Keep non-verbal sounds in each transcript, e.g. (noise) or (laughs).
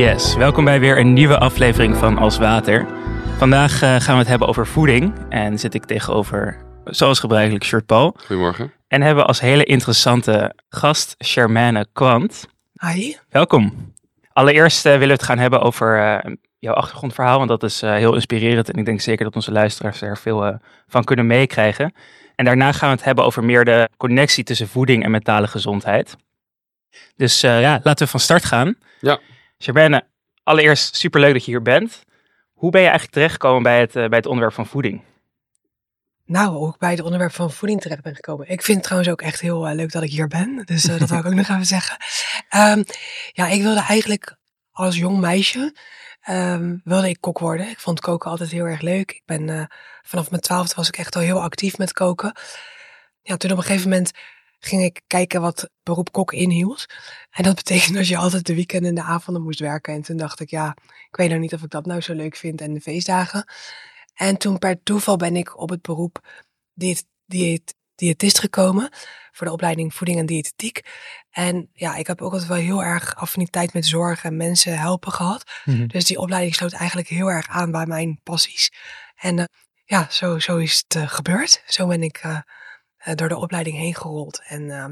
Yes, welkom bij weer een nieuwe aflevering van Als Water. Vandaag eh, gaan we het hebben over voeding en zit ik tegenover, zoals gebruikelijk, Shirt Paul. Goedemorgen. En hebben we als hele interessante gast Shermane Kwant. Hi. Welkom. Allereerst eh, willen we het gaan hebben over eh, jouw achtergrondverhaal, want dat is heel inspirerend en ik denk zeker dat onze luisteraars er veel van kunnen meekrijgen. En daarna gaan we het hebben over meer de connectie tussen voeding en mentale gezondheid. Dus eh, ja, laten we van start gaan. Ja. Shermane, allereerst superleuk dat je hier bent. Hoe ben je eigenlijk terechtgekomen bij het, eh, bij het onderwerp van voeding? Nou, ik bij het onderwerp van voeding terecht ben gekomen. Ik vind het trouwens ook echt heel eh, leuk dat ik hier ben. Dus eh, dat wil ik ook (laughs) nog even zeggen. Ehm, ja, ik wilde eigenlijk als jong meisje, ehm, wilde ik kok worden. Ik vond koken altijd heel erg leuk. Ik ben eh, vanaf mijn twaalfde was ik echt al heel actief met koken. Ja, toen op een gegeven moment ging ik kijken wat beroep kok inhield. En dat betekent dat je altijd de weekenden en de avonden moest werken. En toen dacht ik, ja, ik weet nou niet of ik dat nou zo leuk vind en de feestdagen. En toen per toeval ben ik op het beroep diët, diët, diëtist gekomen voor de opleiding voeding en diëtetiek. En ja, ik heb ook altijd wel heel erg affiniteit met zorg en mensen helpen gehad. Dus die opleiding sloot eigenlijk heel erg aan bij mijn passies. En eh, ja, zo, zo is het eh, gebeurd. Zo ben ik eh, door de opleiding heen gerold. En eh,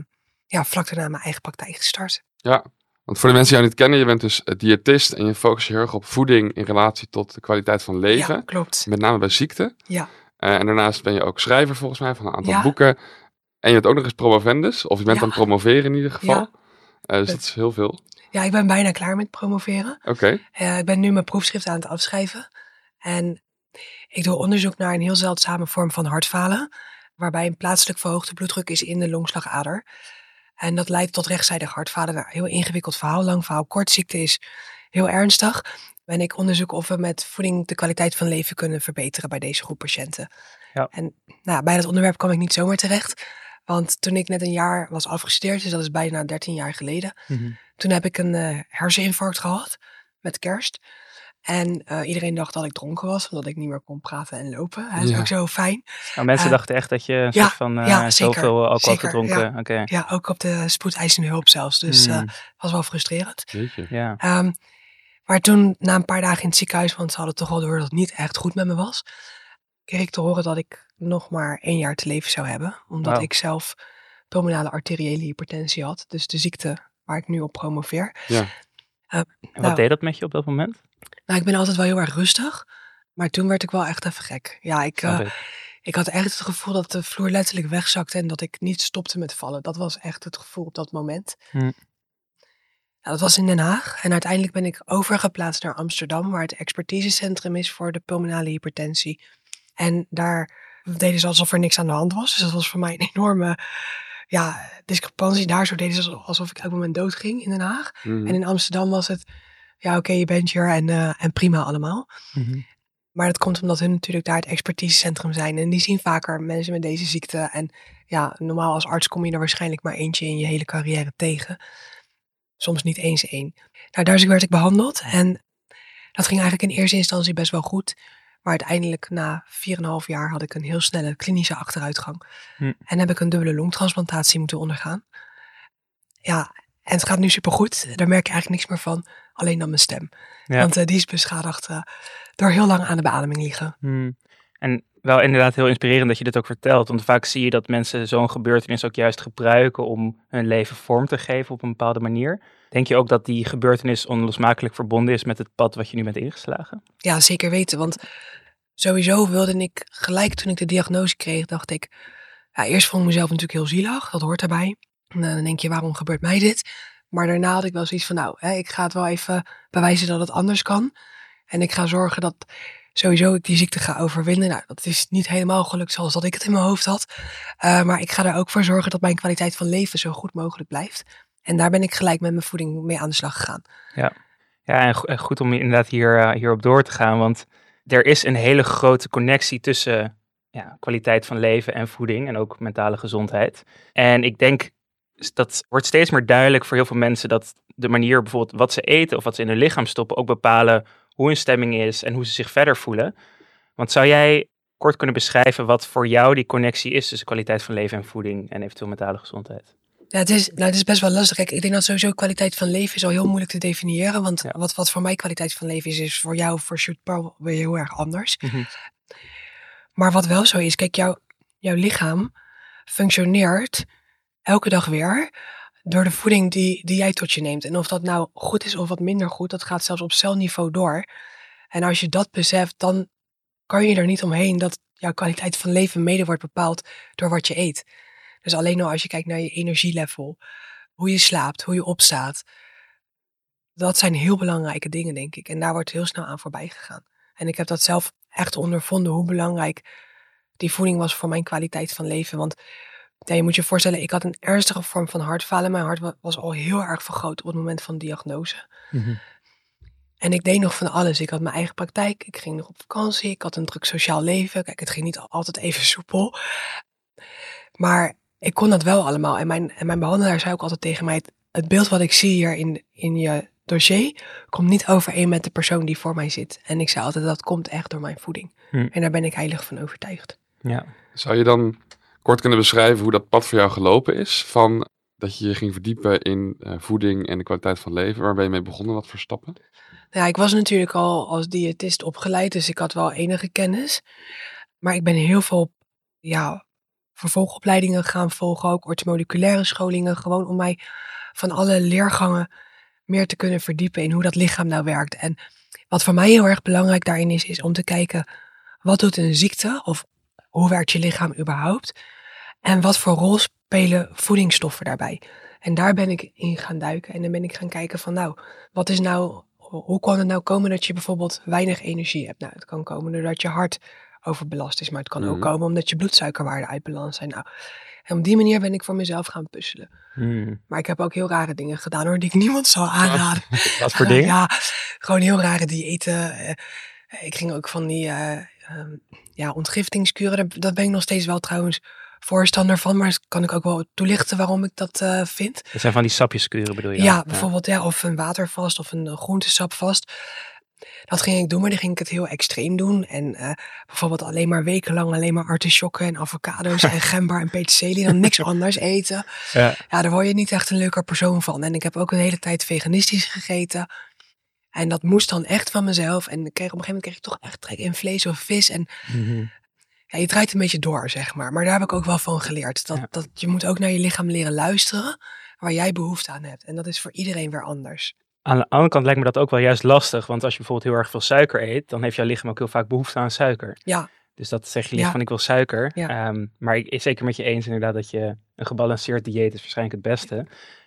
ja, vlak daarna mijn eigen praktijk gestart. Ja, want voor de mensen die jou niet kennen, je bent dus eh, diëtist en je focust je heel erg op voeding in relatie tot de kwaliteit van leven. Ja, klopt. Met name bij ziekte. Ja. Eh, en daarnaast ben je ook schrijver volgens mij van een aantal Ja. boeken. En je bent ook nog eens promovendus, of je bent Ja. aan het promoveren in ieder geval. Ja. Eh, dus Dat- is heel veel. ja, ik ben bijna klaar met promoveren. Oké, Eh, ik ben nu mijn proefschrift aan het afschrijven. En ik doe onderzoek naar een heel zeldzame vorm van hartfalen. Waarbij een plaatselijk verhoogde bloeddruk is in de longslagader. En dat leidt tot rechtszijdig hartfalen. Nou, heel ingewikkeld verhaal, lang verhaal. Kort ziekte is heel ernstig. En ik onderzoek of we met voeding de kwaliteit van leven kunnen verbeteren bij deze groep patiënten. Ja. En nou, bij dat onderwerp kwam ik niet zomaar terecht. Want toen ik net een jaar was afgestudeerd, dus dat is bijna 13 jaar geleden. Toen heb ik een eh, herseninfarct gehad met kerst. En eh, iedereen dacht dat ik dronken was, omdat ik niet meer kon praten en lopen. Dat is Ja. ook zo fijn. Nou, mensen Eh, dachten echt dat je een ja, soort van eh, ja, zeker, zoveel alcohol zeker, gedronken. Oké. Ja, ook op de spoedeisende hulp zelfs. Dus eh Hmm, was wel frustrerend. ja. Ehm, maar toen, na een paar dagen in het ziekenhuis, want ze hadden toch al door dat het niet echt goed met me was, kreeg ik te horen dat ik nog maar één jaar te leven zou hebben. Omdat ik zelf pulmonale arteriële hypertensie had. Dus de ziekte waar ik nu op promoveer. Ja. En wat nou, deed dat met je op dat moment? Nou, ik ben altijd wel heel erg rustig. Maar toen werd ik wel echt even gek. Ja, ik, eh, ik. ik had echt het gevoel dat de vloer letterlijk wegzakte en dat ik niet stopte met vallen. Dat was echt het gevoel op dat moment. Hm. Nou, dat was in Den Haag. En uiteindelijk ben ik overgeplaatst naar Amsterdam, waar het expertisecentrum is voor de pulmonale hypertensie. En daar deden ze alsof er niks aan de hand was. Dus dat was voor mij een enorme ja, discrepantie. Daar zo deden ze alsof ik elk moment dood ging in Den Haag. Mhm. En in Amsterdam was het, ja oké, je bent hier en, eh, en prima allemaal. Mhm. Maar dat komt omdat hun natuurlijk daar het expertisecentrum zijn. En die zien vaker mensen met deze ziekte. En ja, normaal als arts kom je er waarschijnlijk maar eentje in je hele carrière tegen. Soms niet eens één. Nou, daar werd ik behandeld. En dat ging eigenlijk in eerste instantie best wel goed. Maar uiteindelijk na 4,5 jaar had ik een heel snelle klinische achteruitgang. Hm. En heb ik een dubbele longtransplantatie moeten ondergaan. Ja, en het gaat nu supergoed. Daar merk je eigenlijk niks meer van. Alleen dan mijn stem. Ja. Want eh, die is beschadigd eh, door heel lang aan de beademing liggen. Hmm. En wel inderdaad heel inspirerend dat je dit ook vertelt. Want vaak zie je dat mensen zo'n gebeurtenis ook juist gebruiken om hun leven vorm te geven op een bepaalde manier. Denk je ook dat die gebeurtenis onlosmakelijk verbonden is met het pad wat je nu bent ingeslagen? Ja, zeker weten. Want sowieso wilde ik gelijk toen ik de diagnose kreeg, dacht ik... Ja, eerst vond ik mezelf natuurlijk heel zielig. Dat hoort daarbij. En dan denk je, waarom gebeurt mij dit? Maar daarna had ik wel zoiets van, nou, hè, ik ga het wel even bewijzen dat het anders kan. En ik ga zorgen dat sowieso ik die ziekte ga overwinnen. Nou, dat is niet helemaal gelukt zoals dat ik het in mijn hoofd had. Eh, maar ik ga er ook voor zorgen dat mijn kwaliteit van leven zo goed mogelijk blijft. En daar ben ik gelijk met mijn voeding mee aan de slag gegaan. Ja, go- en goed om inderdaad hier, eh, hierop door te gaan. Want er is een hele grote connectie tussen ja, kwaliteit van leven en voeding. En ook mentale gezondheid. En ik denk dat wordt steeds meer duidelijk voor heel veel mensen dat de manier bijvoorbeeld wat ze eten of wat ze in hun lichaam stoppen ook bepalen hoe hun stemming is en hoe ze zich verder voelen. Want zou jij kort kunnen beschrijven wat voor jou die connectie is tussen kwaliteit van leven en voeding en eventueel mentale gezondheid? Ja, het is, nou, het is best wel lastig. Kijk, ik denk dat sowieso kwaliteit van leven is al heel moeilijk te definiëren. Want Ja. wat, wat voor mij kwaliteit van leven is, is voor jou voor Shoot Paul weer heel erg anders. Mhm. Maar wat wel zo is, kijk, jouw, jouw lichaam functioneert elke dag weer door de voeding die, die jij tot je neemt. En of dat nou goed is of wat minder goed, dat gaat zelfs op celniveau door. En als je dat beseft, dan kan je er niet omheen dat jouw kwaliteit van leven mede wordt bepaald door wat je eet. Dus alleen al als je kijkt naar je energielevel, hoe je slaapt, hoe je opstaat. Dat zijn heel belangrijke dingen, denk ik. En daar wordt heel snel aan voorbij gegaan. En ik heb dat zelf echt ondervonden, hoe belangrijk die voeding was voor mijn kwaliteit van leven. Want ja, je moet je voorstellen, ik had een ernstige vorm van hartfalen. Mijn hart wa- was al heel erg vergroot op het moment van diagnose. Mhm. En ik deed nog van alles. Ik had mijn eigen praktijk. Ik ging nog op vakantie. Ik had een druk sociaal leven. Kijk, het ging niet altijd even soepel. Maar ik kon dat wel allemaal. En mijn, en mijn behandelaar zei ook altijd tegen mij: het, het beeld wat ik zie hier in, in je dossier komt niet overeen met de persoon die voor mij zit. En ik zei altijd: dat komt echt door mijn voeding. Hm. En daar ben ik heilig van overtuigd. Ja. Zou je dan kort kunnen beschrijven hoe dat pad voor jou gelopen is? Van dat je je ging verdiepen in eh, voeding en de kwaliteit van leven. Waar ben je mee begonnen? Wat voor stappen? Nou, ja, ik was natuurlijk al als diëtist opgeleid, dus ik had wel enige kennis. Maar ik ben heel veel ja, vervolgopleidingen gaan volgen, ook orthomoleculaire scholingen, gewoon om mij van alle leergangen meer te kunnen verdiepen in hoe dat lichaam nou werkt. En wat voor mij heel erg belangrijk daarin is, is om te kijken wat doet een ziekte of hoe werkt je lichaam überhaupt en wat voor rol spelen voedingsstoffen daarbij. En daar ben ik in gaan duiken en dan ben ik gaan kijken van nou, wat is nou, hoe kan het nou komen dat je bijvoorbeeld weinig energie hebt? Nou, het kan komen doordat je hart overbelast is, maar het kan ook Mhm. komen omdat je bloedsuikerwaarden uit balans zijn. Nou, en op die manier ben ik voor mezelf gaan puzzelen. Hmm. Maar ik heb ook heel rare dingen gedaan hoor, die ik (laughs) niemand zou aanraden. (laughs) Wat voor dingen? Ja, gewoon heel rare diëten. Eh, Ik ging ook van die eh, ehm, ja, ontgiftingskuren. Daar ben ik nog steeds wel trouwens voorstander van. Maar kan ik ook wel toelichten waarom ik dat eh, vind. Dat zijn van die sapjeskuren bedoel je? Ja, bijvoorbeeld ja, of een watervast of een groentesap vast. Dat ging ik doen, maar dan ging ik het heel extreem doen. En eh, bijvoorbeeld alleen maar wekenlang alleen maar artisjokken en avocado's en (laughs) gember en peterselie. Dan niks anders eten. Ja. Ja, daar word je niet echt een leuker persoon van. En ik heb ook een hele tijd veganistisch gegeten. En dat moest dan echt van mezelf. En ik kreeg, op een gegeven moment kreeg ik toch echt trek in vlees of vis. En Mhm. ja, je draait een beetje door, zeg maar. Maar daar heb ik ook wel van geleerd. Dat, Ja. dat je moet ook naar je lichaam leren luisteren. Waar jij behoefte aan hebt. En dat is voor iedereen weer anders. Aan de andere kant lijkt me dat ook wel juist lastig. Want als je bijvoorbeeld heel erg veel suiker eet, dan heeft jouw lichaam ook heel vaak behoefte aan suiker. Ja, Dus dat zeg je lichaam Ja. van ik wil suiker. Ja. Ehm, maar ik is zeker met je eens inderdaad dat je een gebalanceerd dieet is waarschijnlijk het beste.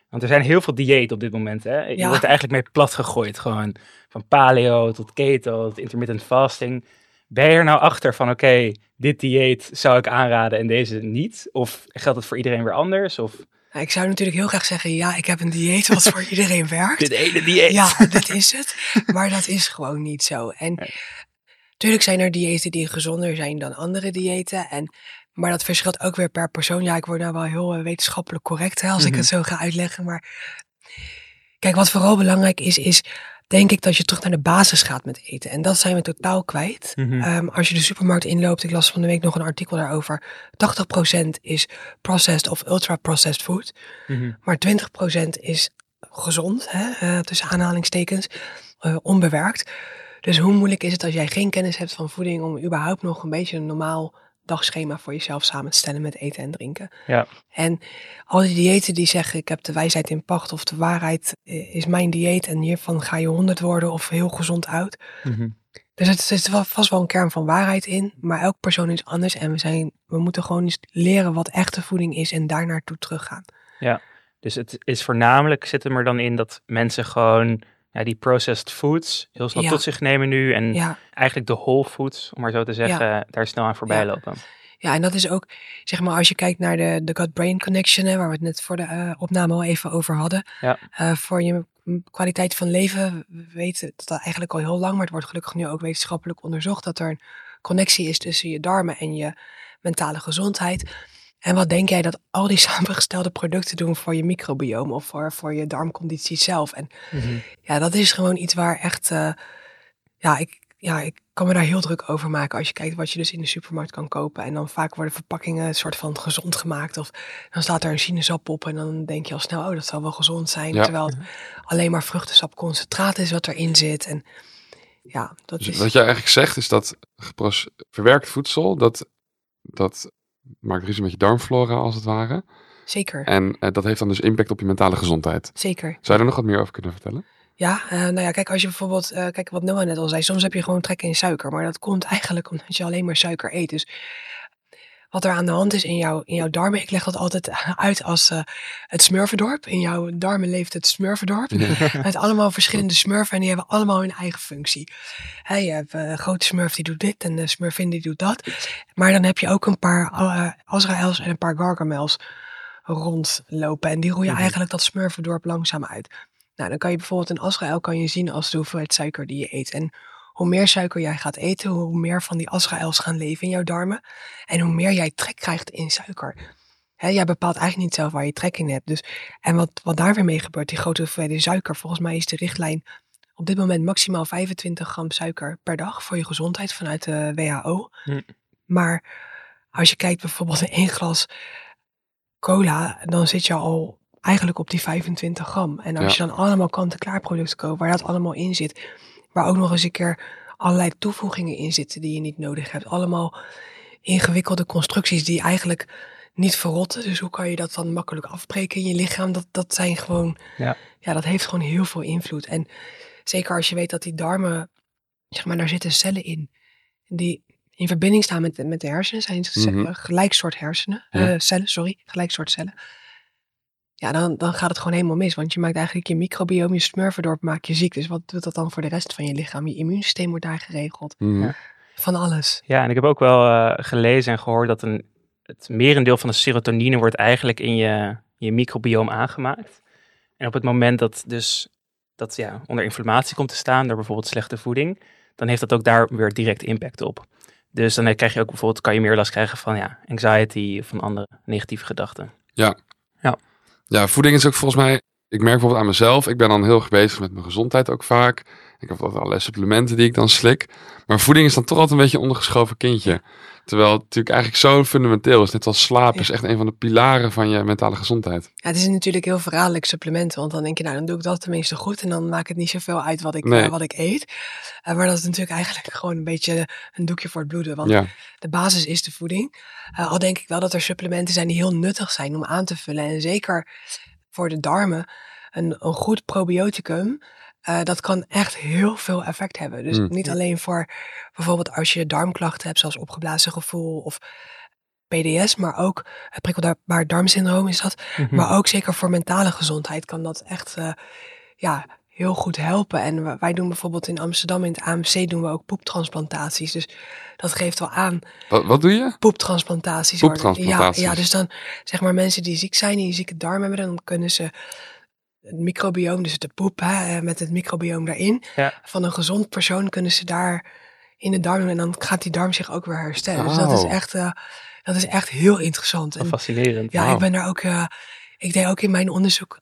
Want er zijn heel veel dieet op dit moment. Hè? Je Ja. wordt er eigenlijk mee plat gegooid. Gewoon van paleo tot keto tot intermittent fasting. Ben je er nou achter van oké, dit dieet zou ik aanraden en deze niet? Of geldt het voor iedereen weer anders? Of Nou, ik zou natuurlijk heel graag zeggen, ja, ik heb een dieet wat voor (laughs) iedereen werkt. dit ene dieet? Ja, dit is het. Maar dat is gewoon niet zo. En natuurlijk zijn er diëten die gezonder zijn dan andere diëten. En, maar dat verschilt ook weer per persoon. Ja, ik word nou wel heel eh, wetenschappelijk correct hè, als ik Mhm. het zo ga uitleggen. Maar kijk, wat vooral belangrijk is, is denk ik dat je terug naar de basis gaat met eten. En dat zijn we totaal kwijt. Mhm. Ehm, als je de supermarkt inloopt, ik las van de week nog een artikel daarover. 80% is processed of ultra-processed food. Mhm. Maar 20% is gezond, hè, eh, tussen aanhalingstekens, eh, onbewerkt. Dus hoe moeilijk is het als jij geen kennis hebt van voeding om überhaupt nog een beetje een normaal dagschema voor jezelf samen te stellen met eten en drinken? Ja. En al die diëten die zeggen ik heb de wijsheid in pacht of de waarheid eh, is mijn dieet en hiervan ga je 100 worden of heel gezond oud. Mhm. Dus het zit vast wel een kern van waarheid in, maar elk persoon is anders en we, zijn, we moeten gewoon eens leren wat echte voeding is en daar naartoe teruggaan. Dus het is voornamelijk, zit hem er dan in dat mensen gewoon ja, die processed foods heel snel Ja. tot zich nemen nu. En Ja, eigenlijk de whole foods, om maar zo te zeggen, daar snel aan voorbij lopen. Ja, en dat is ook, zeg maar, als je kijkt naar de, de gut-brain connection, hè, waar we het net voor de eh, opname al even over hadden. Ja. Eh, voor je kwaliteit van leven, we weten dat eigenlijk al heel lang, maar het wordt gelukkig nu ook wetenschappelijk onderzocht, dat er een connectie is tussen je darmen en je mentale gezondheid. En wat denk jij dat al die (laughs) samengestelde producten doen voor je microbiome of voor, voor je darmconditie zelf? En ja, dat is gewoon iets waar echt, eh, ja, ik, ja, ik kan me daar heel druk over maken als je kijkt wat je dus in de supermarkt kan kopen. En dan vaak worden verpakkingen een soort van gezond gemaakt. Of dan staat er een sinaasappel op en dan denk je al snel, oh dat zal wel gezond zijn. Ja. Terwijl het alleen maar vruchtensapconcentraat is wat erin zit. En ja, dat Dus is... wat jij eigenlijk zegt is dat verwerkt voedsel, dat, dat maakt ruzie met je darmflora als het ware. Zeker, En eh, dat heeft dan dus impact op je mentale gezondheid. zeker. Zou je er nog wat meer over kunnen vertellen? Ja, eh, nou ja, kijk, als je bijvoorbeeld, eh, kijk wat Noah net al zei, soms heb je gewoon trek in suiker. Maar dat komt eigenlijk omdat je alleen maar suiker eet. Dus wat er aan de hand is in, jouw in jouw darmen, ik leg dat altijd (laughs) uit als eh, het smurfendorp. In jouw darmen leeft het smurfendorp. (laughs) Met allemaal verschillende smurfen en die hebben allemaal hun eigen functie. Hè, je hebt eh, een grote smurf die doet dit en de smurfin die doet dat. Maar dan heb je ook een paar uh, Azraels en een paar Gargamels rondlopen. En die roeien Mhm. eigenlijk dat smurfendorp langzaam uit. Nou, dan kan je bijvoorbeeld een Azrael kan je zien als de hoeveelheid suiker die je eet. En hoe meer suiker jij gaat eten, hoe meer van die Azraels gaan leven in jouw darmen. En hoe meer jij trek krijgt in suiker. Jij bepaalt eigenlijk niet zelf waar je trek in hebt. Dus, en wat, wat daar weer mee gebeurt, die grote hoeveelheden suiker. Volgens mij is de richtlijn op dit moment maximaal 25 gram suiker per dag voor je gezondheid vanuit de WHO. Hm. Maar als je kijkt bijvoorbeeld in één glas cola, dan zit je al eigenlijk op die 25 gram. En als je dan allemaal kant-en-klaar producten koopt, waar dat allemaal in zit, waar ook nog eens een keer allerlei toevoegingen in zitten die je niet nodig hebt. Allemaal ingewikkelde constructies die eigenlijk niet verrotten. Dus hoe kan je dat dan makkelijk afbreken in je lichaam? Dat, dat zijn gewoon, Ja. ja, dat heeft gewoon heel veel invloed. En zeker als je weet dat die darmen, zeg maar, daar zitten cellen in. Die in verbinding staan met, de- met de hersenen. Zijn Mhm. gelijk soort hersenen. Ja. eh, cellen, sorry. Gelijk soort cellen. Ja, dan, dan gaat het gewoon helemaal mis. Want je maakt eigenlijk je microbiome, je smurfendorp, maak je ziek. Dus wat doet dat dan voor de rest van je lichaam? Je immuunsysteem wordt daar geregeld. Mhm. Ja. Van alles. Ja, en ik heb ook wel eh, gelezen en gehoord dat een, het merendeel van de serotonine wordt eigenlijk in je, je microbioom aangemaakt. En op het moment dat dus dat ja, onder inflammatie komt te staan door bijvoorbeeld slechte voeding, dan heeft dat ook daar weer direct impact op. Dus dan krijg je ook bijvoorbeeld, kan je meer last krijgen van ja, anxiety of van andere negatieve gedachten. Ja, voeding is ook volgens mij. Ik merk bijvoorbeeld aan mezelf. Ik ben dan heel erg bezig met mijn gezondheid ook vaak. Ik heb altijd allerlei supplementen die ik dan slik. Maar voeding is dan toch altijd een beetje een ondergeschoven kindje. Terwijl het natuurlijk eigenlijk zo fundamenteel is. Net als slaap is echt een van de pilaren van je mentale gezondheid. Ja, het is natuurlijk heel verraderlijk supplementen. Want dan denk je, nou, dan doe ik dat tenminste goed. En dan maakt het niet zoveel uit wat ik, Nee. eh, wat ik eet. Eh, maar dat is natuurlijk eigenlijk gewoon een beetje een doekje voor het bloeden. Want Ja, de basis is de voeding. Eh, al denk ik wel dat er supplementen zijn die heel nuttig zijn om aan te vullen. En zeker voor de darmen, een, een goed probioticum, eh, dat kan echt heel veel effect hebben. Dus Mm. niet alleen voor bijvoorbeeld als je darmklachten hebt, zoals opgeblazen gevoel of PDS, maar ook het prikkelbaar darmsyndroom is dat. Mhm. Maar ook zeker voor mentale gezondheid kan dat echt eh, ja, heel goed helpen. En wij doen bijvoorbeeld in Amsterdam in het AMC doen we ook poeptransplantaties. Dus dat geeft wel aan wat, wat doe je? poeptransplantaties. Poeptransplantaties. Ja, ja, dus dan zeg maar mensen die ziek zijn, die zieke darm hebben, dan kunnen ze het microbioom, dus de poep hè, eh, met het microbioom daarin, Ja. van een gezond persoon kunnen ze daar in de darm doen en dan gaat die darm zich ook weer herstellen. Dus dat is echt, eh, dat is echt heel interessant. En Fascinerend. ja, ik ben daar ook, eh, ik deed ook in mijn onderzoek,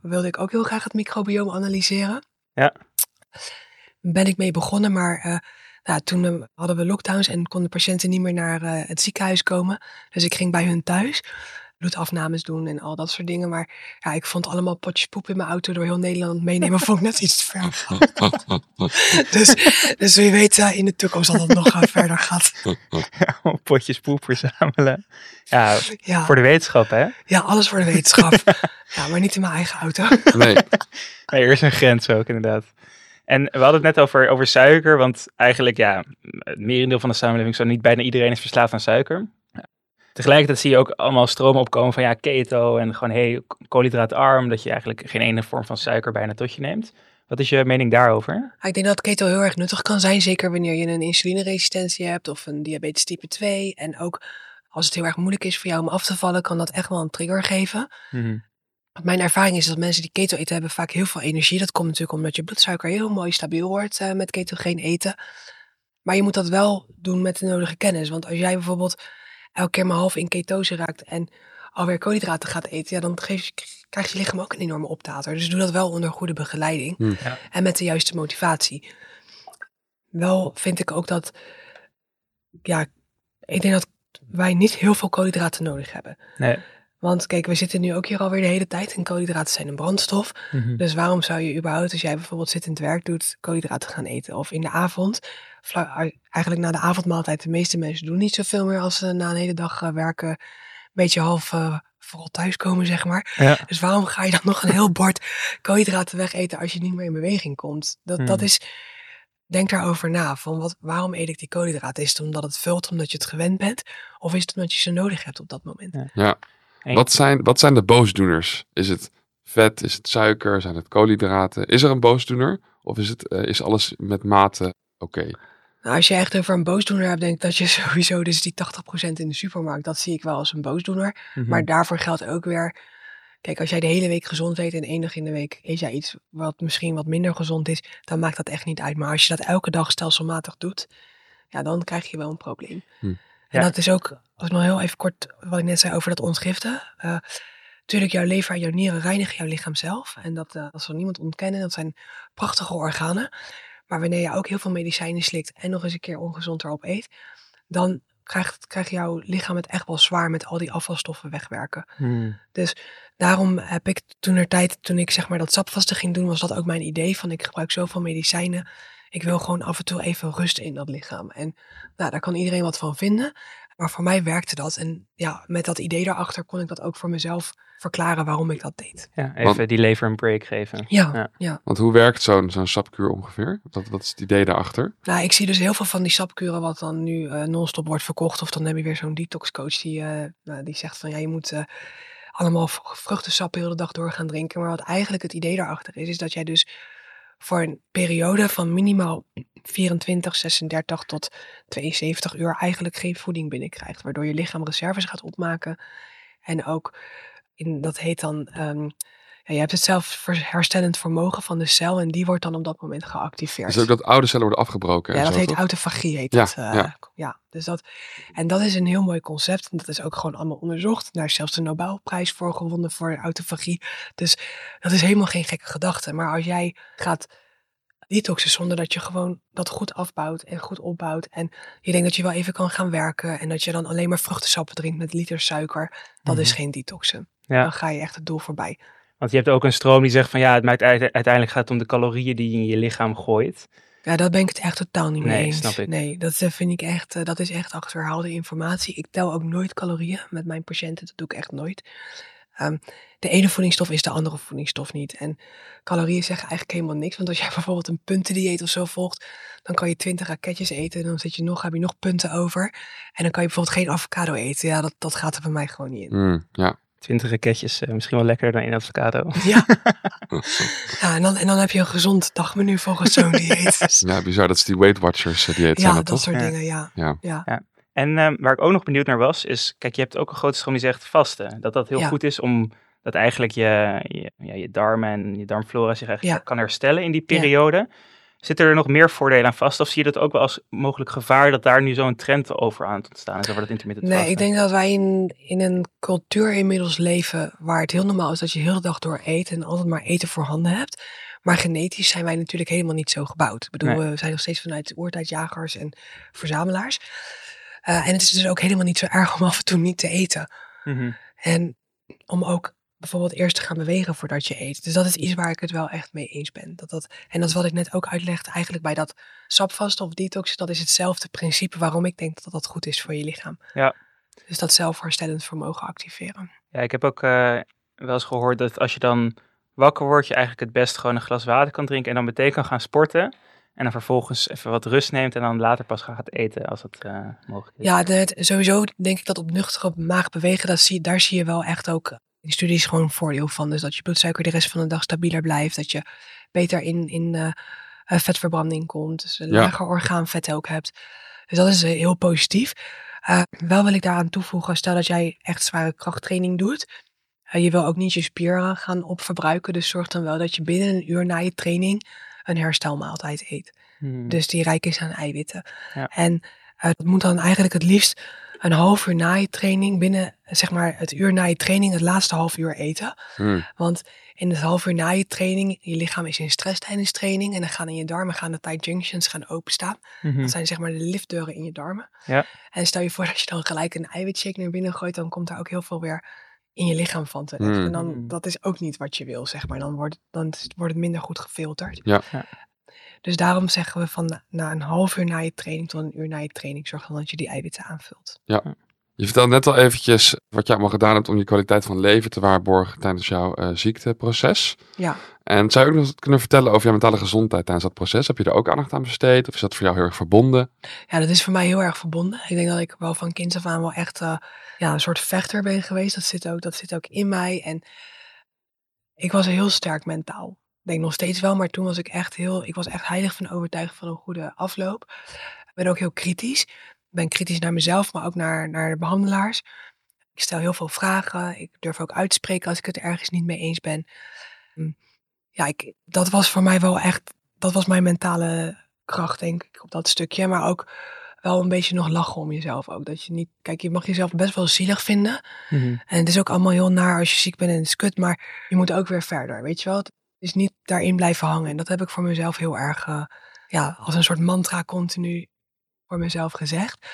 wilde ik ook heel graag het microbioom analyseren. Ja. Ben ik mee begonnen, maar nou, toen hadden we lockdowns en konden patiënten niet meer naar het ziekenhuis komen. Dus ik ging bij hun thuis bloedafnames doen en al dat soort dingen. Maar ja, ik vond allemaal potjes poep in mijn auto door heel Nederland meenemen. vond ik net iets te ver gaan. (laughs) dus, dus wie weet eh, in de toekomst dat het nog verder gaat. (laughs) Potjes poep verzamelen. Ja, Ja, voor de wetenschap hè. ja, alles voor de wetenschap. (laughs) ja, maar niet in mijn eigen auto. Nee. Nee, er is een grens ook inderdaad. En we hadden het net over, over suiker, want eigenlijk ja, het merendeel van de samenleving, zo niet bijna iedereen is verslaafd aan suiker. Tegelijkertijd zie je ook allemaal stromen opkomen van ja, keto en gewoon hey, koolhydraatarm, dat je eigenlijk geen ene vorm van suiker bijna tot je neemt. Wat is je mening daarover? Ja, Ik denk dat keto heel erg nuttig kan zijn, zeker wanneer je een insulineresistentie hebt of een diabetes type 2. En ook als het heel erg moeilijk is voor jou om af te vallen, kan dat echt wel een trigger geven. Want mijn ervaring is dat mensen die keto eten hebben vaak heel veel energie. Dat komt natuurlijk omdat je bloedsuiker heel mooi stabiel wordt eh, met ketogeen eten. Maar je moet dat wel doen met de nodige kennis. Want als jij bijvoorbeeld elke keer maar half in ketose raakt en alweer koolhydraten gaat eten, ja, dan geef je, krijgt je lichaam ook een enorme optater. Dus doe dat wel onder goede begeleiding Hmm. Ja. en met de juiste motivatie. wel vind ik ook dat, ja, ik denk dat wij niet heel veel koolhydraten nodig hebben. Nee. Want kijk, we zitten nu ook hier alweer de hele tijd en koolhydraten zijn een brandstof. Mhm. Dus waarom zou je überhaupt, als jij bijvoorbeeld zittend werk doet, koolhydraten gaan eten? Of in de avond, eigenlijk na de avondmaaltijd, de meeste mensen doen niet zoveel meer als ze na een hele dag eh, werken, een beetje half uh, vooral thuiskomen, zeg maar. Ja. Dus waarom ga je dan (laughs) nog een heel bord koolhydraten wegeten als je niet meer in beweging komt? Dat, Hmm. dat is, denk daarover na. Van wat, waarom eet ik die koolhydraten? Is het omdat het vult, omdat je het gewend bent? Of is het omdat je ze nodig hebt op dat moment? Ja. Wat zijn, wat zijn de boosdoeners? Is het vet? Is het suiker? Zijn het koolhydraten? Is er een boosdoener? Of is, het, eh, is alles met mate oké? Nou, als je echt over een boosdoener hebt, denk ik dat je (laughs) sowieso, dus die 80% in de supermarkt, dat zie ik wel als een boosdoener. Mhm. Maar daarvoor geldt ook weer, kijk, als jij de hele week gezond eet en één dag in de week eet jij iets wat misschien wat minder gezond is, dan maakt dat echt niet uit. Maar als je dat elke dag stelselmatig doet, ja, dan krijg je wel een probleem. Hm. En Ja. dat is ook, als ik nog heel even kort, wat ik net zei over dat ontgiften. eh Natuurlijk, jouw lever en jouw nieren reinigen jouw lichaam zelf. En dat, eh, dat zal niemand ontkennen. Dat zijn prachtige organen. Maar wanneer je ook heel veel medicijnen slikt en nog eens een keer ongezond erop eet, dan krijgt, krijgt jouw lichaam het echt wel zwaar met al die afvalstoffen wegwerken. Mhm. Daarom heb ik toen er tijd, toen ik zeg maar dat sapvasten ging doen, was dat ook mijn idee van ik gebruik zoveel medicijnen. Ik wil gewoon af en toe even rust in dat lichaam. En nou, daar kan iedereen wat van vinden. Maar voor mij werkte dat. En ja, met dat idee daarachter kon ik dat ook voor mezelf verklaren waarom ik dat deed. Ja, even die lever een break geven. Ja, Ja. ja. Want hoe werkt zo'n zo'n sapkuur ongeveer? Wat, wat is het idee daarachter? Nou, ik zie dus heel veel van die sapkuren wat dan nu eh, non-stop wordt verkocht. Of dan heb je weer zo'n detoxcoach die, eh, nou, die zegt van ja, je moet eh, allemaal vruchtensap de hele dag door gaan drinken. Maar wat eigenlijk het idee daarachter is, is dat jij dus voor een periode van minimaal 24, 36 tot 72 uur eigenlijk geen voeding binnenkrijgt. Waardoor je lichaam reserves gaat opmaken. En ook, in, dat heet dan, ehm, ja, je hebt het zelfherstellend vermogen van de cel. En die wordt dan op dat moment geactiveerd. Dus ook dat oude cellen worden afgebroken. Ja, dat zo, heet toch? autofagie. Heet Ja, dat, eh, ja. ja. dus dat, en dat is een heel mooi concept. En dat is ook gewoon allemaal onderzocht. Daar is zelfs de Nobelprijs voor gewonnen voor autofagie. Dus dat is helemaal geen gekke gedachte. Maar als jij gaat detoxen zonder dat je gewoon dat goed afbouwt en goed opbouwt. En je denkt dat je wel even kan gaan werken. En dat je dan alleen maar vruchtensappen drinkt met liter suiker. Dat is Mhm. geen detoxen. Ja. Dan ga je echt het doel voorbij. Want je hebt ook een stroom die zegt van ja, het maakt uite- uiteindelijk gaat het om de calorieën die je in je lichaam gooit. Ja, daar ben ik het echt totaal niet mee Nee, eens. snap ik. Nee, dat eh, vind ik echt, eh, dat is echt achterhaalde informatie. Ik tel ook nooit calorieën met mijn patiënten, dat doe ik echt nooit. Ehm, de ene voedingsstof is de andere voedingsstof niet. En calorieën zeggen eigenlijk helemaal niks. Want als jij (laughs) bijvoorbeeld een puntendieet of zo volgt, dan kan je 20 raketjes eten. En dan zit je nog, heb je nog punten over. En dan kan je bijvoorbeeld geen avocado eten. Ja, dat, dat gaat er bij mij gewoon niet in. Mm, ja. Twintig raketjes, eh, misschien wel lekkerder dan één avocado. Ja. (laughs) (laughs) ja en, dan, en dan heb je een gezond dagmenu volgens zo'n dieet. Dus, ja, bizar. Dat is die Weight Watchers eh, dieet. zijn ja, dat, dat toch? soort Ja. dingen, ja. Ja. ja. En ehm, waar ik ook nog benieuwd naar was, is, kijk, je hebt ook een grote stroom die zegt vasten. Dat dat heel Ja. goed is om dat eigenlijk je, je, ja, je darmen en je darmflora zich eigenlijk Ja. kan herstellen in die periode. Zitten er nog meer voordelen aan vasten? Of zie je dat ook wel als mogelijk gevaar dat daar nu zo'n trend over aan het ontstaan is, over dat intermittent Nee, vasten? ik denk dat wij in, in een cultuur inmiddels leven waar het heel normaal is dat je heel de dag door eet en altijd maar eten voorhanden hebt. Maar genetisch zijn wij natuurlijk helemaal niet zo gebouwd. Ik bedoel, Nee. we zijn nog steeds vanuit de oertijd jagers en verzamelaars. Eh, en het is dus ook helemaal niet zo erg om af en toe niet te eten. Mhm. En om ook bijvoorbeeld eerst te gaan bewegen voordat je eet. Dus dat is iets waar ik het wel echt mee eens ben. Dat dat, en dat is wat ik net ook uitlegde eigenlijk bij dat sapvasten of detox. Dat is hetzelfde principe waarom ik denk dat dat goed is voor je lichaam. Ja. Dus dat zelfherstellend vermogen activeren. Ja, ik heb ook eh, wel eens gehoord dat als je dan wakker wordt, je eigenlijk het best gewoon een glas water kan drinken en dan meteen kan gaan sporten. En dan vervolgens even wat rust neemt en dan later pas gaat eten als het eh, mogelijk is. Ja, de, sowieso denk ik dat op nuchtere maag bewegen, dat zie, daar zie je wel echt ook in die studies gewoon voordeel van. Dus dat je bloedsuiker de rest van de dag stabieler blijft. Dat je beter in, in eh, eh, vetverbranding komt. Dus een Ja. lager orgaanvet ook hebt. Dus dat is eh, heel positief. Eh, wel wil ik daaraan toevoegen, stel dat jij echt zware krachttraining doet. eh, je wil ook niet je spieren gaan opverbruiken. Dus zorg dan wel dat je binnen een uur na je training een herstelmaaltijd eet. Hmm. Dus die rijk is aan eiwitten. Ja. En eh, dat moet dan eigenlijk het liefst een half uur na je training, binnen zeg maar het uur na je training, het laatste half uur eten. Mm. Want in het half uur na je training, je lichaam is in stress tijdens training. En dan gaan in je darmen, gaan de tight junctions gaan openstaan. Mhm. Dat zijn zeg maar de liftdeuren in je darmen. Ja. En stel je voor dat je dan gelijk een eiwitshake naar binnen gooit, dan komt daar ook heel veel weer in je lichaam van terecht. Hmm. En dan, Hmm. dat is ook niet wat je wil, zeg maar. Dan wordt, dan wordt het minder goed gefilterd. Ja. Ja. Dus daarom zeggen we van na- na een half uur na je training tot een uur na je training, zorg dan dat je die eiwitten aanvult. Je vertelde net al eventjes wat je allemaal gedaan hebt om je kwaliteit van leven te waarborgen tijdens jouw eh, ziekteproces. Ja. En zou je ook nog kunnen vertellen over jouw mentale gezondheid tijdens dat proces? Heb je er ook aandacht aan besteed? Of is dat voor jou heel erg verbonden? Ja, dat is voor mij heel erg verbonden. Ik denk dat ik wel van kinds af aan wel echt eh, ja, een soort vechter ben geweest. Dat zit, ook, dat zit ook in mij. En ik was heel sterk mentaal. Ik denk nog steeds wel, maar toen was ik echt heel, ik was echt heilig van overtuigd van een goede afloop. Ik ben ook heel kritisch. Ik ben kritisch naar mezelf, maar ook naar, naar de behandelaars. Ik stel heel veel vragen. Ik durf ook uit te spreken als ik het ergens niet mee eens ben. Hm, Ja, ik, dat was voor mij wel echt, dat was mijn mentale kracht, denk ik, op dat stukje. Maar ook wel een beetje nog lachen om jezelf ook. Dat je niet, kijk, je mag jezelf best wel zielig vinden. Mhm. En het is ook allemaal heel naar als je ziek bent en het is kut, maar je moet ook weer verder, weet je wel. Het is niet daarin blijven hangen. En dat heb ik voor mezelf heel erg, eh, ja, als een soort mantra continu voor mezelf gezegd.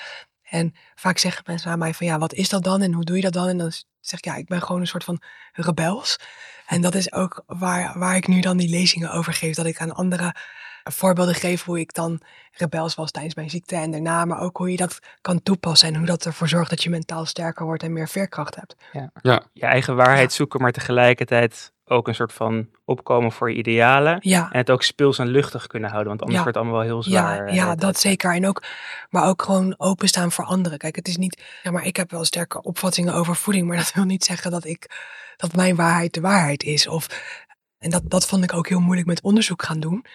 En vaak zeggen mensen aan mij van, ja, wat is dat dan en hoe doe je dat dan? En dan zeg ik, ja, ik ben gewoon een soort van rebels. En dat is ook waar, waar ik nu dan die lezingen over geef. Dat ik aan anderen voorbeelden geef hoe ik dan rebels was tijdens mijn ziekte en daarna. Maar ook hoe je dat kan toepassen en hoe dat ervoor zorgt dat je mentaal sterker wordt en meer veerkracht hebt. Je eigen waarheid Ja. zoeken, maar tegelijkertijd ook een soort van opkomen voor je idealen. Ja, En het ook speels en luchtig kunnen houden, want anders Ja. wordt het allemaal wel heel zwaar. ja, eh, ja het- dat zeker. En ook, maar ook gewoon openstaan voor anderen. Kijk, het is niet, ja, maar ik heb wel sterke opvattingen over voeding, maar (laughs) dat wil niet zeggen dat ik, dat mijn waarheid de waarheid is. Of, en dat, dat vond ik ook heel moeilijk met onderzoek gaan doen.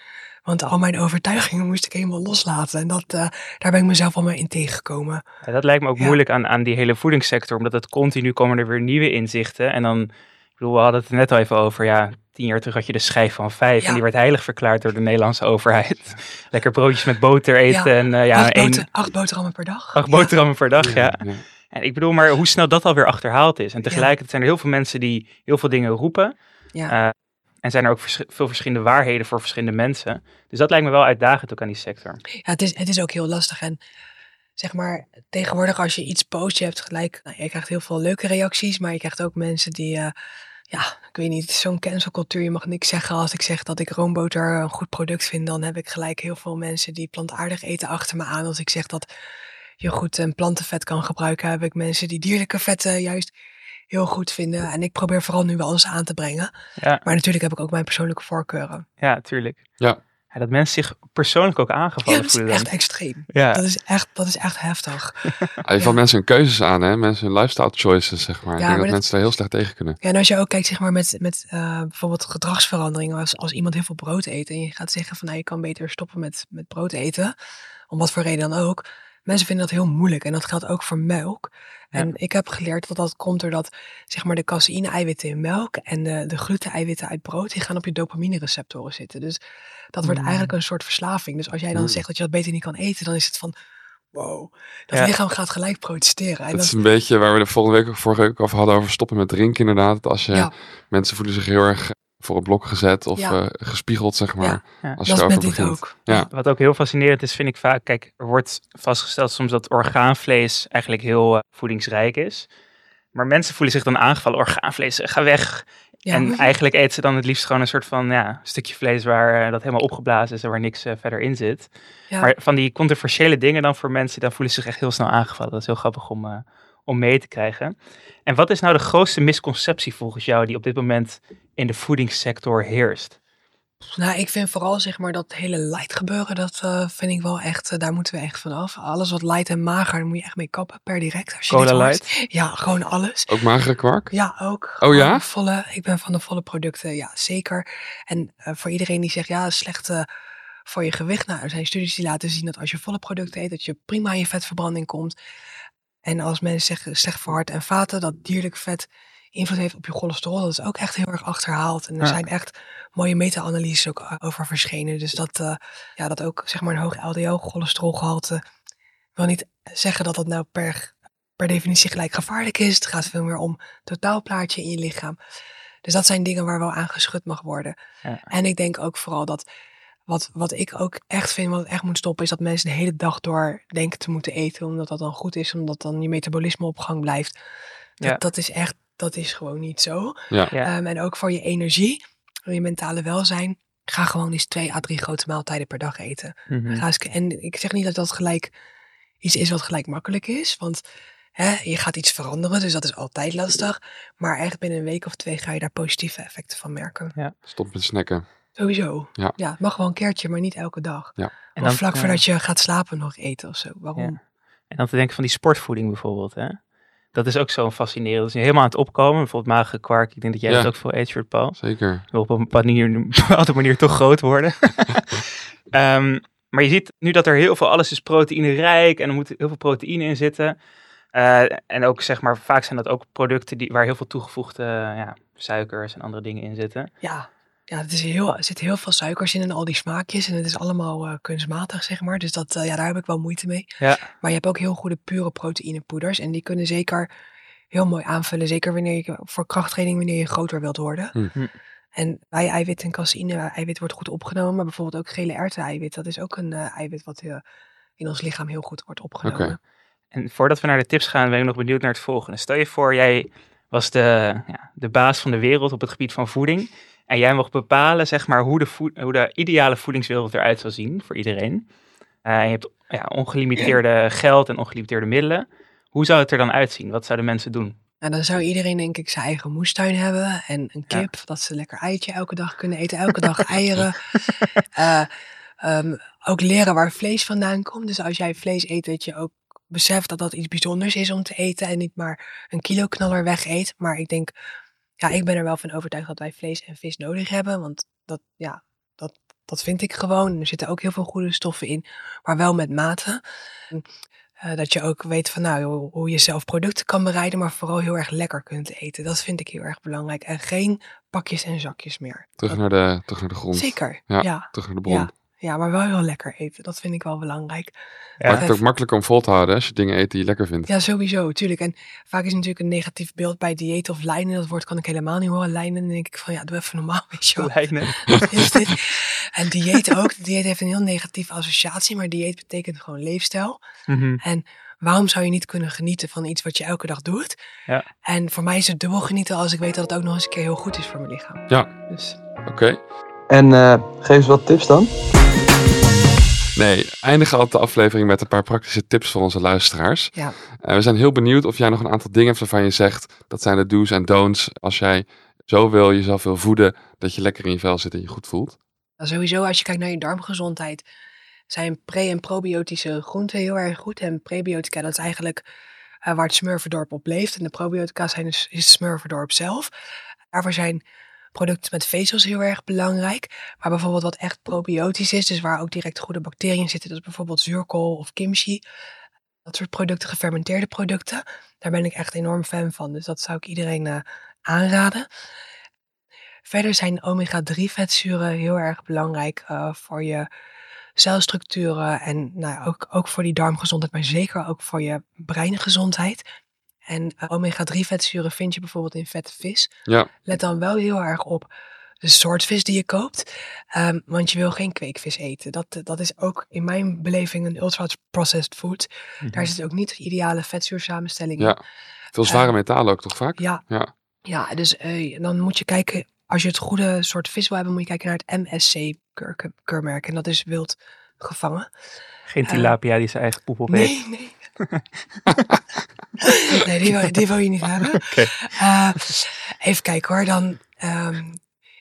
Want al mijn overtuigingen moest ik helemaal loslaten. En dat, eh, daar ben ik mezelf al mee in tegengekomen. Ja, dat lijkt me ook moeilijk aan, aan die hele voedingssector, omdat het continu komen er weer nieuwe inzichten. En dan, ik bedoel, we hadden het er net al even over, ja, tien jaar terug had je de schijf van vijf Ja. en die werd heilig verklaard door de Nederlandse overheid. (laughs) Lekker broodjes met boter eten Ja. en eh, ja, acht, boter- acht boterhammen per dag. acht Ja. boterhammen per dag, ja. ja. En ik bedoel maar hoe snel dat alweer achterhaald is. En tegelijkertijd zijn er heel veel mensen die heel veel dingen roepen. Ja. Eh, en zijn er ook vers- veel verschillende waarheden voor verschillende mensen. Dus dat lijkt me wel uitdagend ook aan die sector. Ja, het is, het is ook heel lastig. En zeg maar, tegenwoordig als je iets post, je hebt gelijk, nou, je krijgt heel veel leuke reacties, maar je krijgt ook mensen die, eh, ja, ik weet niet, zo'n cancelcultuur. Je mag niks zeggen. Als ik zeg dat ik roomboter een goed product vind, dan heb ik gelijk heel veel mensen die plantaardig eten achter me aan. Als ik zeg dat je goed een plantenvet kan gebruiken, heb ik mensen die dierlijke vetten juist heel goed vinden. En ik probeer vooral nu wel eens aan te brengen. Ja, Maar natuurlijk heb ik ook mijn persoonlijke voorkeuren. ja tuurlijk. Ja. Ja, dat mensen zich persoonlijk ook Ja, aangevallen dat is voelen. echt extreem. Ja, Dat is echt, dat is echt heftig. (laughs) Je valt mensen hun keuzes aan, hè? Mensen hun lifestyle choices, zeg maar. ik denk maar dat- mensen daar heel slecht tegen kunnen. Ja, en als je ook kijkt zeg maar, met, met eh, bijvoorbeeld gedragsveranderingen, als, als iemand heel veel brood eet en je gaat zeggen van nou, je kan beter stoppen met, met brood eten, om wat voor reden dan ook. Mensen vinden dat heel moeilijk en dat geldt ook voor melk. En ik heb geleerd dat dat komt doordat zeg maar, de caseïne-eiwitten in melk en de, de gluten-eiwitten uit brood, die gaan op je dopamine-receptoren zitten. Dus dat wordt Mm. eigenlijk een soort verslaving. Dus als jij dan Mm. zegt dat je dat beter niet kan eten, dan is het van wow, dat Ja. lichaam gaat gelijk protesteren. En Dat dat, is een beetje waar we de volgende week, vorige week over hadden over stoppen met drinken inderdaad. Dat als je, Ja. mensen voelen zich heel erg voor het blok gezet of Ja. eh, gespiegeld, zeg maar. Ja. Ja. Als je dat is erover met dit begint. ook. Ja. Wat ook heel fascinerend is, vind ik vaak. Kijk, er wordt vastgesteld soms dat orgaanvlees eigenlijk heel eh, voedingsrijk is. Maar mensen voelen zich dan aangevallen. Orgaanvlees, eh, ga weg. Ja. En eigenlijk eten ze dan het liefst gewoon een soort van ja, stukje vlees waar dat helemaal opgeblazen is en waar niks verder in zit. Ja. Maar van die controversiële dingen dan voor mensen, dan voelen ze zich echt heel snel aangevallen. Dat is heel grappig om, eh, om mee te krijgen. En wat is nou de grootste misconceptie volgens jou die op dit moment in de voedingssector heerst? Nou, ik vind vooral zeg maar dat hele light gebeuren, dat eh, vind ik wel echt, eh, daar moeten we echt vanaf. Alles wat light en mager, daar moet je echt mee kappen per direct. Als je Cola. Light? Ja, gewoon alles. Ook magere kwark? Ja, ook. Oh ja? Volle, ik ben van de volle producten, ja, zeker. En eh, voor iedereen die zegt, ja, slecht eh, voor je gewicht. Nou, er zijn studies die laten zien dat als je volle producten eet, dat je prima in je vetverbranding komt. En als mensen zeggen slecht voor hart en vaten, dat dierlijk vet invloed heeft op je cholesterol, dat is ook echt heel erg achterhaald. En er Ja. zijn echt mooie meta-analyses ook eh, over verschenen. Dus dat, eh, ja, dat ook zeg maar een hoog LDL-cholesterolgehalte wil niet zeggen dat dat nou per, per definitie gelijk gevaarlijk is. Het gaat veel meer om totaalplaatje in je lichaam. Dus dat zijn dingen waar wel aan geschud mag worden. Ja. En ik denk ook vooral dat wat, wat ik ook echt vind, wat echt moet stoppen, is dat mensen de hele dag door denken te moeten eten. Omdat dat dan goed is, omdat dan je metabolisme op gang blijft. Dat, Ja. dat is echt, dat is gewoon niet zo. Ja. Ja. Ehm, en ook voor je energie, voor je mentale welzijn. Ga gewoon eens twee à drie grote maaltijden per dag eten. Mhm. Ga eens, en ik zeg niet dat dat gelijk iets is wat gelijk makkelijk is. Want hè, je gaat iets veranderen, dus dat is altijd lastig. Maar echt binnen een week of twee ga je daar positieve effecten van merken. Stop met snacken. Sowieso. Ja. het mag wel een keertje, maar niet elke dag. En of dan- vlak ja. voordat je gaat slapen nog eten of zo. Waarom? Ja. En dan te denken van die sportvoeding bijvoorbeeld. Hè? Dat is ook zo fascinerend. Dat is nu helemaal aan het opkomen. Bijvoorbeeld magere kwark. Ik denk dat jij Ja. dat ook veel eet, Paul. Zeker. Wil op een manier, (laughs) een bepaalde manier toch groot worden. (laughs) Ehm, maar je ziet nu dat er heel veel, alles is proteïnerijk en er moet heel veel proteïne in zitten. Eh, en ook zeg maar, vaak zijn dat ook producten die, waar heel veel toegevoegde ja, suikers en andere dingen in zitten. Ja, ja het is heel, er zitten heel veel suikers in en al die smaakjes. En het is allemaal eh, kunstmatig, zeg maar. Dus dat, eh, ja, daar heb ik wel moeite mee. Ja. Maar je hebt ook heel goede pure proteïnepoeders. En die kunnen zeker heel mooi aanvullen. Zeker wanneer je voor krachttraining, wanneer je groter wilt worden. Hm. Hm. En bij eiwit en caseïne, eiwit wordt goed opgenomen. Maar bijvoorbeeld ook gele erwten-eiwit. Dat is ook een eh, eiwit wat eh, in ons lichaam heel goed wordt opgenomen. Oké. En voordat we naar de tips gaan, ben ik nog benieuwd naar het volgende. Stel je voor, jij was de, ja, de baas van de wereld op het gebied van voeding. En jij mocht bepalen zeg maar, hoe, de voed- hoe de ideale voedingswereld eruit zou zien voor iedereen. Eh, je hebt ja, ongelimiteerde (clears throat) geld en ongelimiteerde middelen. Hoe zou het er dan uitzien? Wat zouden mensen doen? En dan zou iedereen denk ik zijn eigen moestuin hebben. En een Ja. kip, dat ze lekker eitje elke dag kunnen eten. Elke dag (laughs) eieren. Eh, ehm, ook leren waar vlees vandaan komt. Dus als jij vlees eet, dat je ook beseft dat dat iets bijzonders is om te eten. En niet maar een kilo knaller weg eet. Maar ik denk, ja, ik ben er wel van overtuigd dat wij vlees en vis nodig hebben. Want dat, ja, dat, dat vind ik gewoon. Er zitten ook heel veel goede stoffen in. Maar wel met mate. En, eh, dat je ook weet van nou, hoe- hoe je zelf producten kan bereiden, maar vooral heel erg lekker kunt eten. Dat vind ik heel erg belangrijk. En geen pakjes en zakjes meer. Terug naar de, terug naar de grond. Zeker. Ja. Ja. Terug naar de bron. Ja. Ja, maar wel heel lekker eten. Dat vind ik wel belangrijk. Ja. Maakt het ook makkelijk om vol te houden als je dingen eet die je lekker vindt. Ja, sowieso, tuurlijk. En vaak is natuurlijk een negatief beeld bij dieet of lijnen. Dat woord kan ik helemaal niet horen. Lijnen, dan denk ik van ja, doe even normaal, (laughs) weet je wel. Lijnen. Wat (laughs) is dit? En dieet ook. Dieet heeft een heel negatieve associatie, maar dieet betekent gewoon leefstijl. Mhm. En waarom zou je niet kunnen genieten van iets wat je elke dag doet? Ja. En voor mij is het dubbel genieten als ik weet dat het ook nog eens een keer heel goed is voor mijn lichaam. Ja. Dus Oké. En eh, geef eens wat tips dan. Nee, eindigen altijd de aflevering met een paar praktische tips voor onze luisteraars. ja, Eh, we zijn heel benieuwd of jij nog een aantal dingen hebt waarvan je zegt, dat zijn de do's en don'ts als jij zo wil, jezelf wil voeden, dat je lekker in je vel zit en je goed voelt. Nou, sowieso als je kijkt naar je darmgezondheid, zijn pre- en probiotische groenten heel erg goed. En prebiotica, dat is eigenlijk eh, waar het smurfendorp op leeft. En de probiotica zijn dus, is het smurfendorp zelf. Daarvoor zijn producten met vezels heel erg belangrijk. Maar bijvoorbeeld wat echt probiotisch is, dus waar ook direct goede bacteriën zitten, dat is bijvoorbeeld zuurkool of kimchi. Dat soort producten, gefermenteerde producten. Daar ben ik echt enorm fan van. Dus dat zou ik iedereen eh, aanraden. Verder zijn omega-3 vetzuren heel erg belangrijk eh, voor je celstructuren en nou, ook, ook voor die darmgezondheid, maar zeker ook voor je breingezondheid. En eh, omega-3 vetzuren vind je bijvoorbeeld in vette vis. Ja, Let dan wel heel erg op de soort vis die je koopt, ehm, want je wil geen kweekvis eten. Dat, dat is ook in mijn beleving een ultra-processed food. Daar zit ook niet de ideale vetzuursamenstelling in. ja. Veel zware metalen ook toch vaak? Ja, Ja. ja dus eh, dan moet je kijken, als je het goede soort vis wil hebben, moet je kijken naar het MSC-keurmerk. En dat is wild gevangen. Geen tilapia die zijn eigen poep opeet. Nee, nee. (laughs) nee, die wil, die je niet hebben. (laughs) Eh, even kijken hoor, dan... ehm,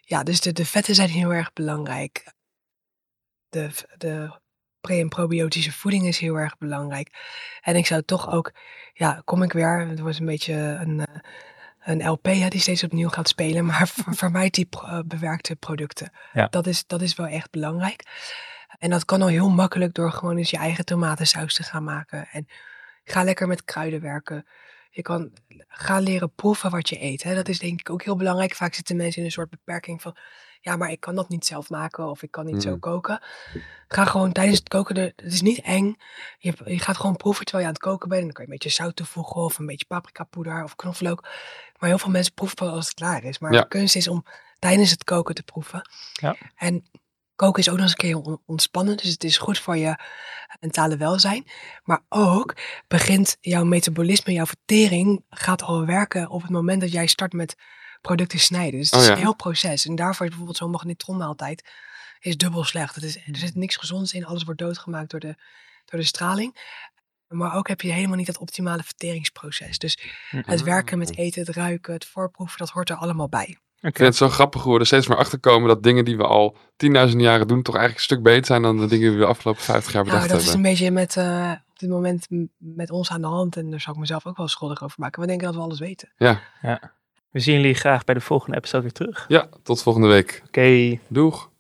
ja, dus de, de vetten zijn heel erg belangrijk. De, de pre- en probiotische voeding is heel erg belangrijk. En ik zou toch ook... Ja, kom ik weer. Het was een beetje een... eh, een LP hè, die steeds opnieuw gaat spelen, maar (laughs) ver- vermijd die eh, bewerkte producten. Ja. Dat, is, dat is wel echt belangrijk. En dat kan al heel makkelijk door gewoon eens je eigen tomatensaus te gaan maken. En ga lekker met kruiden werken. Je kan gaan leren proeven wat je eet. Hè. Dat is denk ik ook heel belangrijk. Vaak zitten mensen in een soort beperking van, ja, maar ik kan dat niet zelf maken of ik kan niet zo Mhm. koken. Ga gewoon tijdens het koken, er- het is niet eng. Je, je gaat gewoon proeven terwijl je aan het koken bent. En dan kan je een beetje zout toevoegen of een beetje paprikapoeder of knoflook. Maar heel veel mensen proeven pas als het klaar is. Maar Ja. de kunst is om tijdens het koken te proeven. Ja. En koken is ook nog eens een keer on- ontspannen. Dus het is goed voor je mentale welzijn. Maar ook begint jouw metabolisme, jouw vertering gaat al werken op het moment dat jij start met producten snijden. Dus het Oh is ja. een heel proces. En daarvoor is bijvoorbeeld zo'n magnetronmaaltijd is dubbel slecht. Het is, er zit niks gezonds in. Alles wordt doodgemaakt door de, door de straling. Maar ook heb je helemaal niet dat optimale verteringsproces. Dus het werken met eten, het ruiken, het voorproeven, dat hoort er allemaal bij. Ik vind het zo grappig hoe we er steeds meer achter komen dat dingen die we al tienduizenden jaren doen, toch eigenlijk een stuk beter zijn dan de dingen die we de afgelopen 50 jaar Nou, bedacht dat is hebben. een beetje met, eh, op dit moment met ons aan de hand. En daar zou ik mezelf ook wel schuldig over maken. We denken dat we alles weten. We zien jullie graag bij de volgende episode weer terug. Ja, tot volgende week. Oké. Doeg!